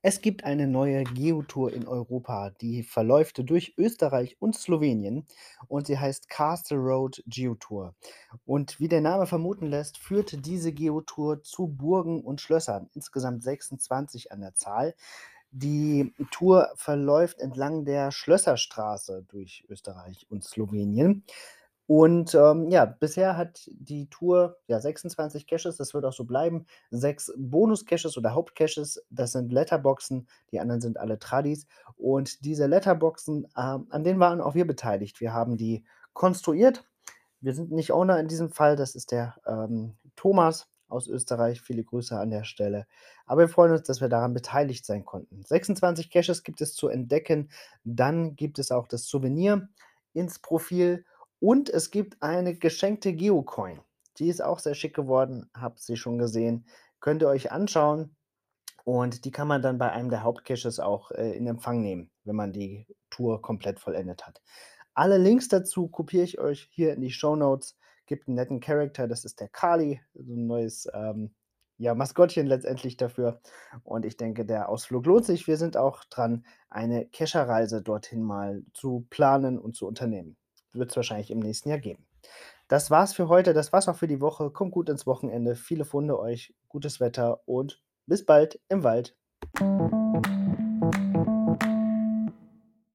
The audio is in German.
Es gibt eine neue Geotour in Europa, die verläuft durch Österreich und Slowenien und sie heißt Castle Road Geotour. Und wie der Name vermuten lässt, führt diese Geotour zu Burgen und Schlössern, insgesamt 26 an der Zahl. Die Tour verläuft entlang der Schlösserstraße durch Österreich und Slowenien. Und, ähm, ja, bisher hat die Tour, ja, 26 Caches, das wird auch so bleiben. 6 Bonus-Caches oder Hauptcaches, das sind Letterboxen, die anderen sind alle Tradis. Und diese Letterboxen, ähm, an denen waren auch wir beteiligt. Wir haben die konstruiert. Wir sind nicht Owner in diesem Fall, das ist der, ähm, Thomas aus Österreich. Viele Grüße an der Stelle. Aber wir freuen uns, dass wir daran beteiligt sein konnten. 26 Caches gibt es zu entdecken. Dann gibt es auch das Souvenir ins Profil und es gibt eine geschenkte Geocoin. Die ist auch sehr schick geworden, habt sie schon gesehen. Könnt ihr euch anschauen und die kann man dann bei einem der Hauptcaches auch, äh, in Empfang nehmen, wenn man die Tour komplett vollendet hat. Alle Links dazu kopiere ich euch hier in die Show Notes. Gibt einen netten Charakter, das ist der Kali, so 'n neues, ähm, ja, Maskottchen letztendlich dafür. Und ich denke, der Ausflug lohnt sich. Wir sind auch dran, eine Kescherreise dorthin mal zu planen und zu unternehmen. Wird's wahrscheinlich im nächsten Jahr geben. Das war's für heute, das war's auch für die Woche. Kommt gut ins Wochenende, viele Funde euch, gutes Wetter und bis bald im Wald.